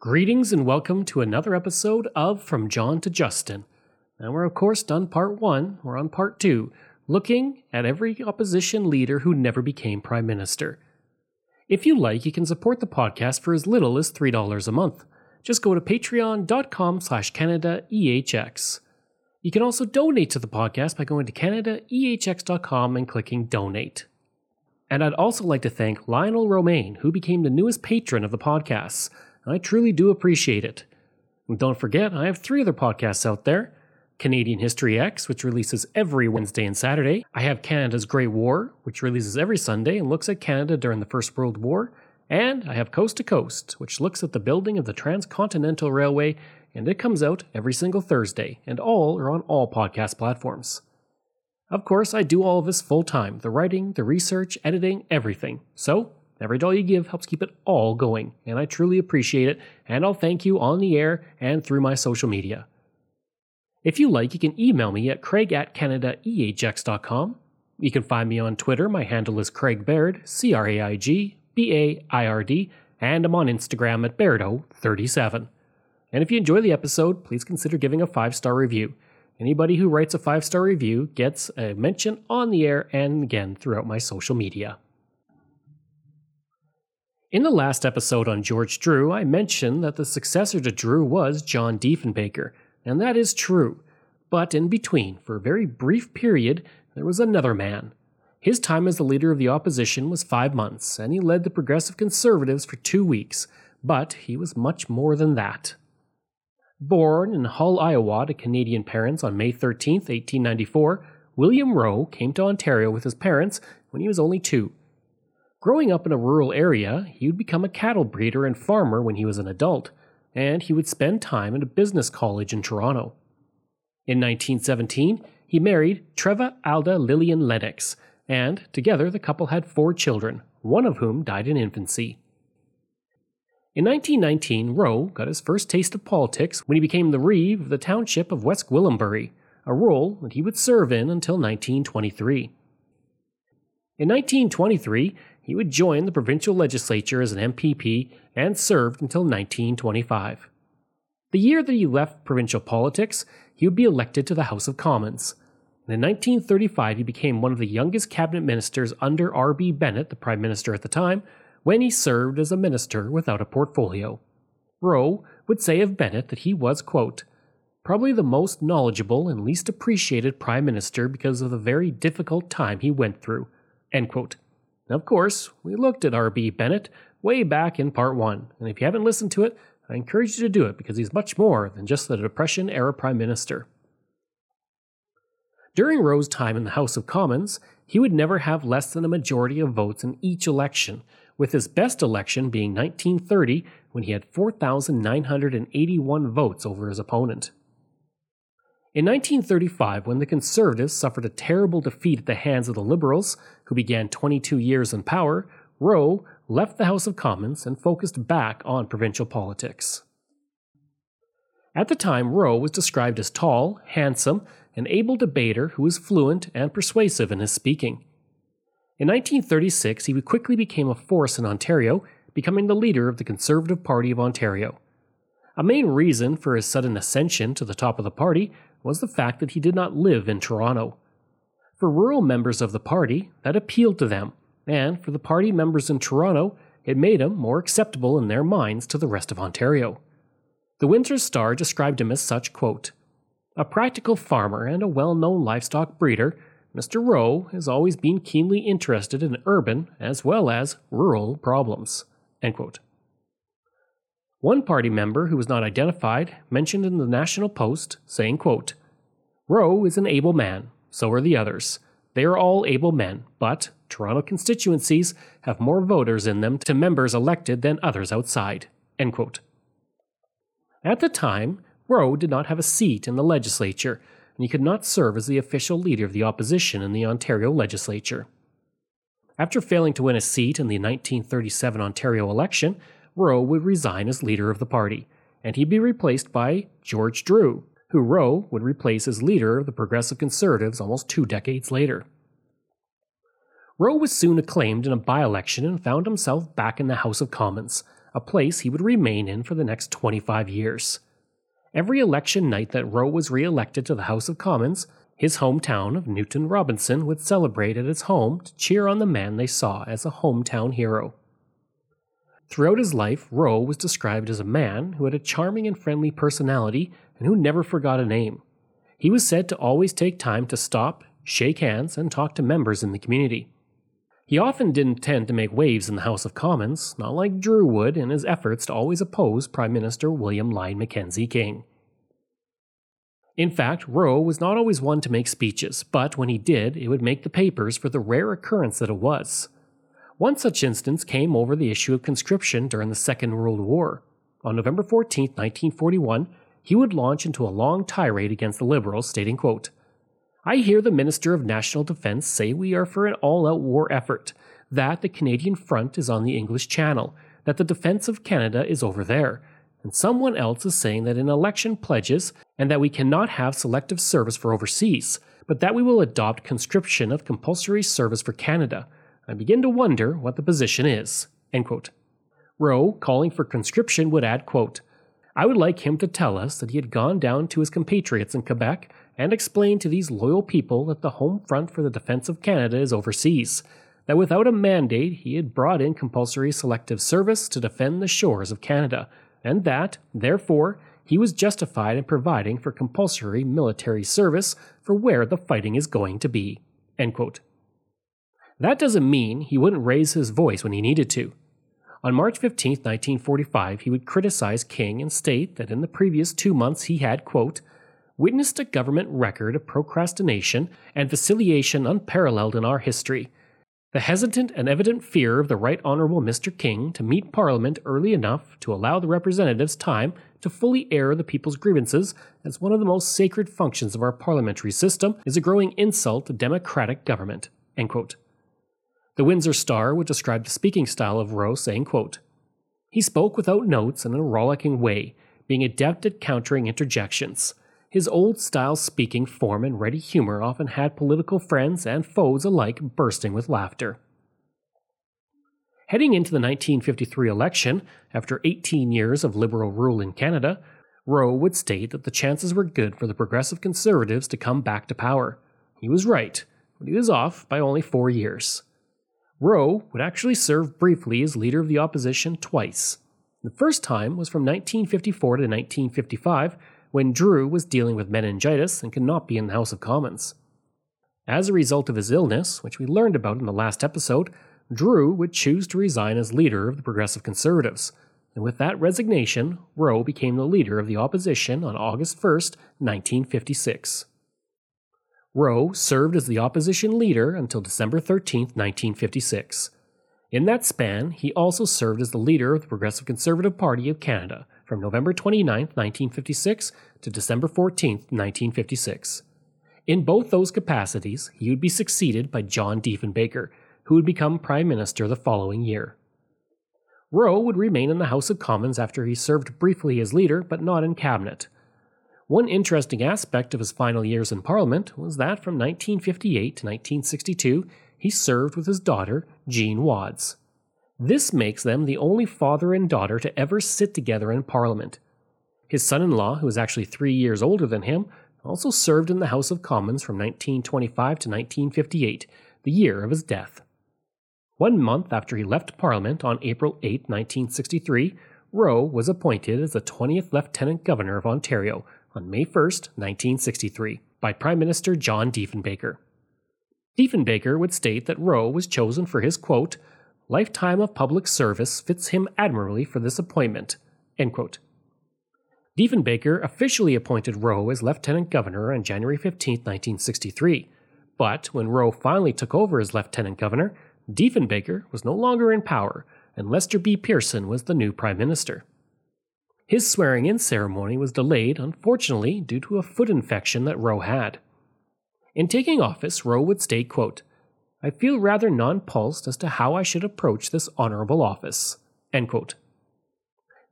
Greetings and welcome to another episode of From John to Justin. Now, we're of course done part one, we're on part two, looking at every opposition leader who never became Prime Minister. If you like, you can support the podcast for as little as $3 a month. Just go to patreon.com slash CanadaEHX. You can also donate to the podcast by going to CanadaEHX.com and clicking Donate. And I'd also like to thank Lionel Romaine, who became the newest patron of the podcasts. I truly do appreciate it. And don't forget, I have three other podcasts out there Canadian History X, which releases every Wednesday and Saturday. I have Canada's Great War, which releases every Sunday and looks at Canada during the First World War. And I have Coast to Coast, which looks at the building of the Transcontinental Railway, and it comes out every single Thursday, and all are on all podcast platforms. Of course, I do all of this full time the writing, the research, editing, everything. So, every dollar you give helps keep it all going, and I truly appreciate it, and I'll thank you on the air and through my social media. If you like, you can email me at craig at canadaehx.com. You can find me on Twitter. My handle is Craig Baird, C R A I G B A I R D, and I'm on Instagram at Bairdo37. And if you enjoy the episode, please consider giving a five star review. Anybody who writes a five star review gets a mention on the air and again throughout my social media. In the last episode on George Drew, I mentioned that the successor to Drew was John Diefenbaker, and that is true. But in between, for a very brief period, there was another man. His time as the leader of the opposition was five months, and he led the Progressive Conservatives for two weeks, but he was much more than that. Born in Hull, Iowa, to Canadian parents on May 13, 1894, William Rowe came to Ontario with his parents when he was only two. Growing up in a rural area, he would become a cattle breeder and farmer when he was an adult, and he would spend time at a business college in Toronto. In 1917, he married Treva Alda Lillian Lennox, and together the couple had four children, one of whom died in infancy. In 1919, Rowe got his first taste of politics when he became the reeve of the township of West Gwillimbury, a role that he would serve in until 1923. In 1923, he would join the provincial legislature as an MPP and served until 1925. The year that he left provincial politics, he would be elected to the House of Commons. And in 1935, he became one of the youngest cabinet ministers under R.B. Bennett, the prime minister at the time, when he served as a minister without a portfolio. Rowe would say of Bennett that he was, quote, probably the most knowledgeable and least appreciated prime minister because of the very difficult time he went through, end quote. Of course, we looked at R.B. Bennett way back in part one, and if you haven't listened to it, I encourage you to do it because he's much more than just the Depression era prime minister. During Rowe's time in the House of Commons, he would never have less than a majority of votes in each election, with his best election being 1930 when he had 4,981 votes over his opponent. In 1935, when the Conservatives suffered a terrible defeat at the hands of the Liberals, who began 22 years in power, Rowe left the House of Commons and focused back on provincial politics. At the time, Rowe was described as tall, handsome, an able debater who was fluent and persuasive in his speaking. In 1936, he quickly became a force in Ontario, becoming the leader of the Conservative Party of Ontario. A main reason for his sudden ascension to the top of the party was the fact that he did not live in Toronto. For rural members of the party, that appealed to them, and for the party members in Toronto, it made him more acceptable in their minds to the rest of Ontario. The Windsor Star described him as such, quote, a practical farmer and a well known livestock breeder, Mr. Rowe has always been keenly interested in urban as well as rural problems. One party member who was not identified mentioned in the National Post, saying, quote, Rowe is an able man, so are the others. They are all able men, but Toronto constituencies have more voters in them to members elected than others outside. At the time, Rowe did not have a seat in the legislature, and he could not serve as the official leader of the opposition in the Ontario legislature. After failing to win a seat in the 1937 Ontario election, Rowe would resign as leader of the party, and he'd be replaced by George Drew, who Rowe would replace as leader of the Progressive Conservatives almost two decades later. Rowe was soon acclaimed in a by election and found himself back in the House of Commons, a place he would remain in for the next 25 years. Every election night that Rowe was re elected to the House of Commons, his hometown of Newton Robinson would celebrate at his home to cheer on the man they saw as a hometown hero. Throughout his life, Rowe was described as a man who had a charming and friendly personality and who never forgot a name. He was said to always take time to stop, shake hands, and talk to members in the community. He often didn't tend to make waves in the House of Commons, not like Drew would in his efforts to always oppose Prime Minister William Lyon Mackenzie King. In fact, Rowe was not always one to make speeches, but when he did, it would make the papers for the rare occurrence that it was. One such instance came over the issue of conscription during the Second World War. On November 14, 1941, he would launch into a long tirade against the Liberals, stating, quote, I hear the Minister of National Defence say we are for an all out war effort, that the Canadian front is on the English Channel, that the defence of Canada is over there, and someone else is saying that an election pledges and that we cannot have selective service for overseas, but that we will adopt conscription of compulsory service for Canada. I begin to wonder what the position is. End quote. Rowe, calling for conscription, would add, quote, I would like him to tell us that he had gone down to his compatriots in Quebec and explained to these loyal people that the home front for the defense of Canada is overseas, that without a mandate he had brought in compulsory selective service to defend the shores of Canada, and that, therefore, he was justified in providing for compulsory military service for where the fighting is going to be. That doesn't mean he wouldn't raise his voice when he needed to. On March 15, 1945, he would criticize King and state that in the previous two months he had, quote, witnessed a government record of procrastination and vacillation unparalleled in our history. The hesitant and evident fear of the Right Honourable Mr. King to meet Parliament early enough to allow the representatives time to fully air the people's grievances as one of the most sacred functions of our parliamentary system is a growing insult to democratic government. The Windsor Star would describe the speaking style of Rowe, saying, quote, He spoke without notes and in a rollicking way, being adept at countering interjections. His old style speaking form and ready humor often had political friends and foes alike bursting with laughter. Heading into the 1953 election, after 18 years of Liberal rule in Canada, Rowe would state that the chances were good for the Progressive Conservatives to come back to power. He was right, but he was off by only four years. Rowe would actually serve briefly as leader of the opposition twice. The first time was from 1954 to 1955, when Drew was dealing with meningitis and could not be in the House of Commons. As a result of his illness, which we learned about in the last episode, Drew would choose to resign as leader of the Progressive Conservatives, and with that resignation, Rowe became the leader of the opposition on August 1, 1956. Rowe served as the opposition leader until December 13, 1956. In that span, he also served as the leader of the Progressive Conservative Party of Canada from November 29, 1956 to December 14, 1956. In both those capacities, he would be succeeded by John Diefenbaker, who would become Prime Minister the following year. Rowe would remain in the House of Commons after he served briefly as leader, but not in cabinet. One interesting aspect of his final years in Parliament was that from 1958 to 1962 he served with his daughter, Jean Wadds. This makes them the only father and daughter to ever sit together in Parliament. His son in law, who was actually three years older than him, also served in the House of Commons from 1925 to 1958, the year of his death. One month after he left Parliament on April 8, 1963, Rowe was appointed as the 20th Lieutenant Governor of Ontario on May 1, 1963, by Prime Minister John Diefenbaker. Diefenbaker would state that Rowe was chosen for his quote, lifetime of public service fits him admirably for this appointment. End quote. Diefenbaker officially appointed Rowe as Lieutenant Governor on January 15, 1963, but when Rowe finally took over as Lieutenant Governor, Diefenbaker was no longer in power, and Lester B. Pearson was the new Prime Minister. His swearing in ceremony was delayed, unfortunately, due to a foot infection that Rowe had. In taking office, Rowe would state, quote, I feel rather nonplussed as to how I should approach this honorable office.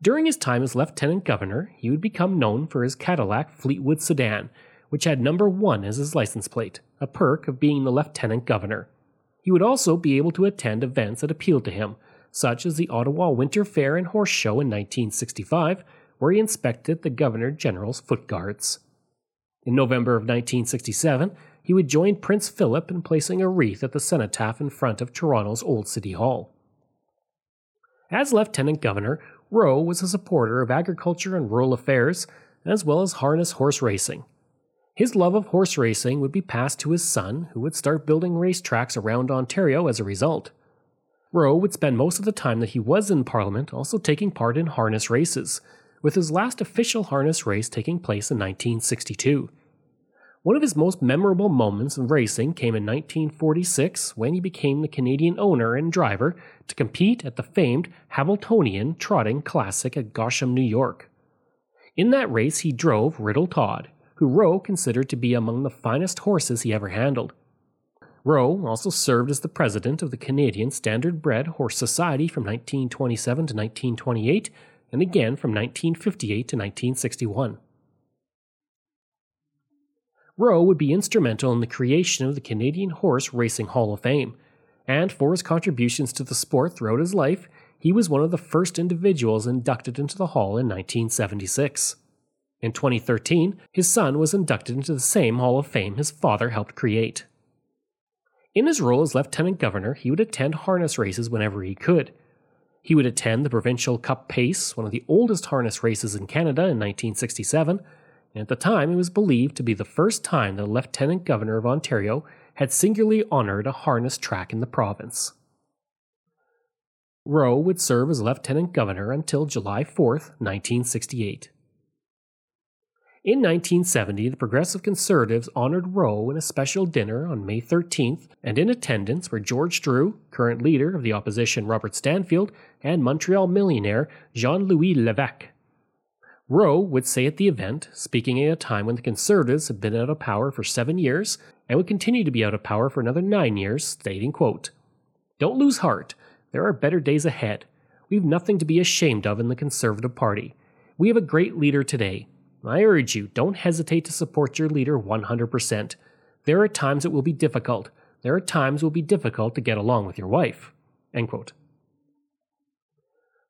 During his time as lieutenant governor, he would become known for his Cadillac Fleetwood sedan, which had number 1 as his license plate, a perk of being the lieutenant governor. He would also be able to attend events that appealed to him, such as the Ottawa Winter Fair and Horse Show in 1965, where he inspected the Governor General's foot guards. In November of 1967, he would join Prince Philip in placing a wreath at the cenotaph in front of Toronto's Old City Hall. As Lieutenant Governor, Rowe was a supporter of agriculture and rural affairs, as well as harness horse racing. His love of horse racing would be passed to his son, who would start building racetracks around Ontario as a result. Rowe would spend most of the time that he was in Parliament also taking part in harness races, with his last official harness race taking place in 1962. One of his most memorable moments of racing came in 1946 when he became the Canadian owner and driver to compete at the famed Hambletonian Trotting Classic at Goshen, New York. In that race, he drove Riddle Todd, who Rowe considered to be among the finest horses he ever handled. Rowe also served as the president of the Canadian Standard Bred Horse Society from 1927 to 1928 and again from 1958 to 1961. Rowe would be instrumental in the creation of the Canadian Horse Racing Hall of Fame, and for his contributions to the sport throughout his life, he was one of the first individuals inducted into the Hall in 1976. In 2013, his son was inducted into the same Hall of Fame his father helped create. In his role as Lieutenant Governor, he would attend harness races whenever he could. He would attend the Provincial Cup Pace, one of the oldest harness races in Canada, in 1967, and at the time it was believed to be the first time that a Lieutenant Governor of Ontario had singularly honoured a harness track in the province. Rowe would serve as Lieutenant Governor until July 4, 1968. In 1970, the Progressive Conservatives honored Rowe in a special dinner on May 13th, and in attendance were George Drew, current leader of the opposition Robert Stanfield, and Montreal millionaire Jean Louis Levesque. Rowe would say at the event, speaking at a time when the Conservatives had been out of power for seven years and would continue to be out of power for another nine years, stating, quote, Don't lose heart. There are better days ahead. We've nothing to be ashamed of in the Conservative Party. We have a great leader today. I urge you, don't hesitate to support your leader 100%. There are times it will be difficult. There are times it will be difficult to get along with your wife.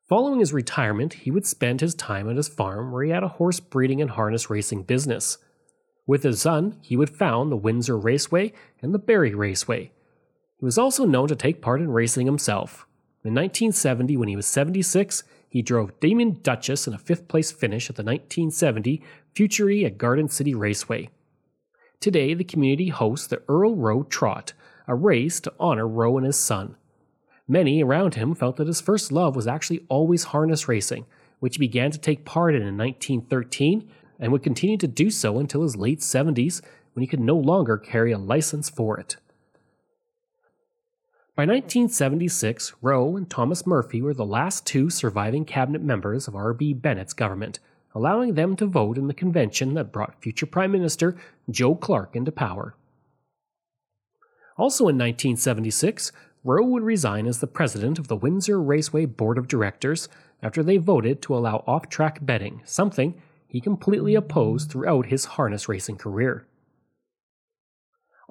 Following his retirement, he would spend his time at his farm where he had a horse breeding and harness racing business. With his son, he would found the Windsor Raceway and the Barrie Raceway. He was also known to take part in racing himself. In 1970, when he was 76, he drove Damon Duchess in a fifth place finish at the 1970 Futurity at Garden City Raceway. Today, the community hosts the Earl Rowe Trot, a race to honor Rowe and his son. Many around him felt that his first love was actually always harness racing, which he began to take part in in 1913 and would continue to do so until his late 70s when he could no longer carry a license for it. By 1976, Rowe and Thomas Murphy were the last two surviving cabinet members of R.B. Bennett's government, allowing them to vote in the convention that brought future Prime Minister Joe Clark into power. Also in 1976, Rowe would resign as the president of the Windsor Raceway Board of Directors after they voted to allow off track betting, something he completely opposed throughout his harness racing career.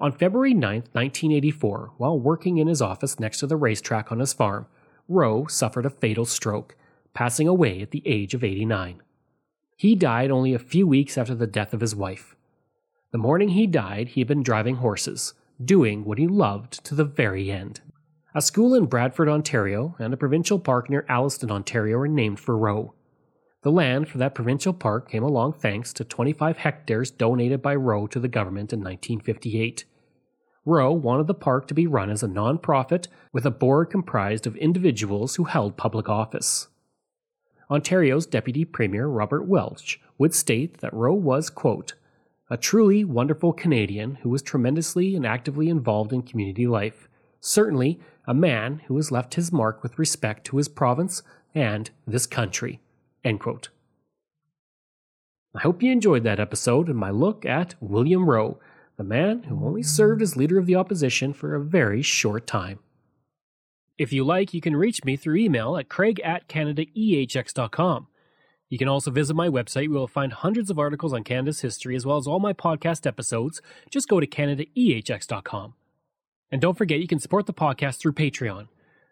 On February 9, 1984, while working in his office next to the racetrack on his farm, Rowe suffered a fatal stroke, passing away at the age of 89. He died only a few weeks after the death of his wife. The morning he died, he had been driving horses, doing what he loved to the very end. A school in Bradford, Ontario, and a provincial park near Alliston, Ontario are named for Rowe. The land for that provincial park came along thanks to 25 hectares donated by Rowe to the government in 1958. Rowe wanted the park to be run as a non-profit with a board comprised of individuals who held public office. Ontario's Deputy Premier Robert Welch would state that Rowe was, quote, a truly wonderful Canadian who was tremendously and actively involved in community life. Certainly a man who has left his mark with respect to his province and this country. End quote. I hope you enjoyed that episode and my look at William Rowe, the man who only served as leader of the opposition for a very short time. If you like, you can reach me through email at craig at canadaehx.com. You can also visit my website where you'll find hundreds of articles on Canada's history as well as all my podcast episodes. Just go to canadaehx.com. And don't forget, you can support the podcast through Patreon.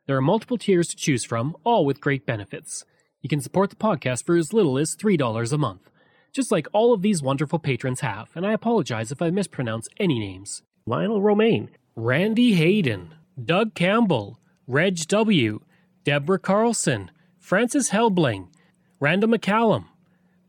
There are multiple tiers to choose from, all with great benefits. You can support the podcast for as little as $3 a month, just like all of these wonderful patrons have, and I apologize if I mispronounce any names. Lionel Romaine, Randy Hayden, Doug Campbell, Reg W., Deborah Carlson, Francis Helbling, Randall McCallum,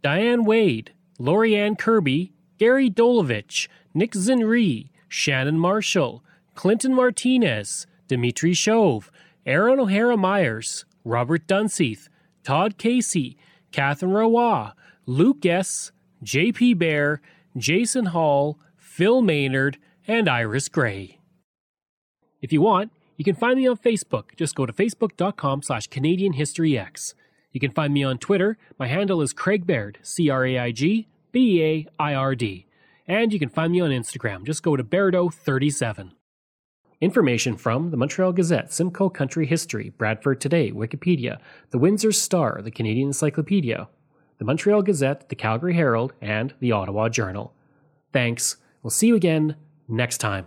Diane Wade, Lorianne Kirby, Gary Dolovich, Nick Zinri, Shannon Marshall, Clinton Martinez, Dimitri Shove, Aaron O'Hara Myers, Robert Dunseith, Todd Casey, Catherine Roy, Luke S., J.P. Bear, Jason Hall, Phil Maynard, and Iris Gray. If you want, you can find me on Facebook. Just go to facebook.com slash Canadian History X. You can find me on Twitter. My handle is Craig Baird, C R A I G B A I R D. And you can find me on Instagram. Just go to Bairdo37. Information from the Montreal Gazette, Simcoe Country History, Bradford Today, Wikipedia, the Windsor Star, the Canadian Encyclopedia, the Montreal Gazette, the Calgary Herald, and the Ottawa Journal. Thanks. We'll see you again next time.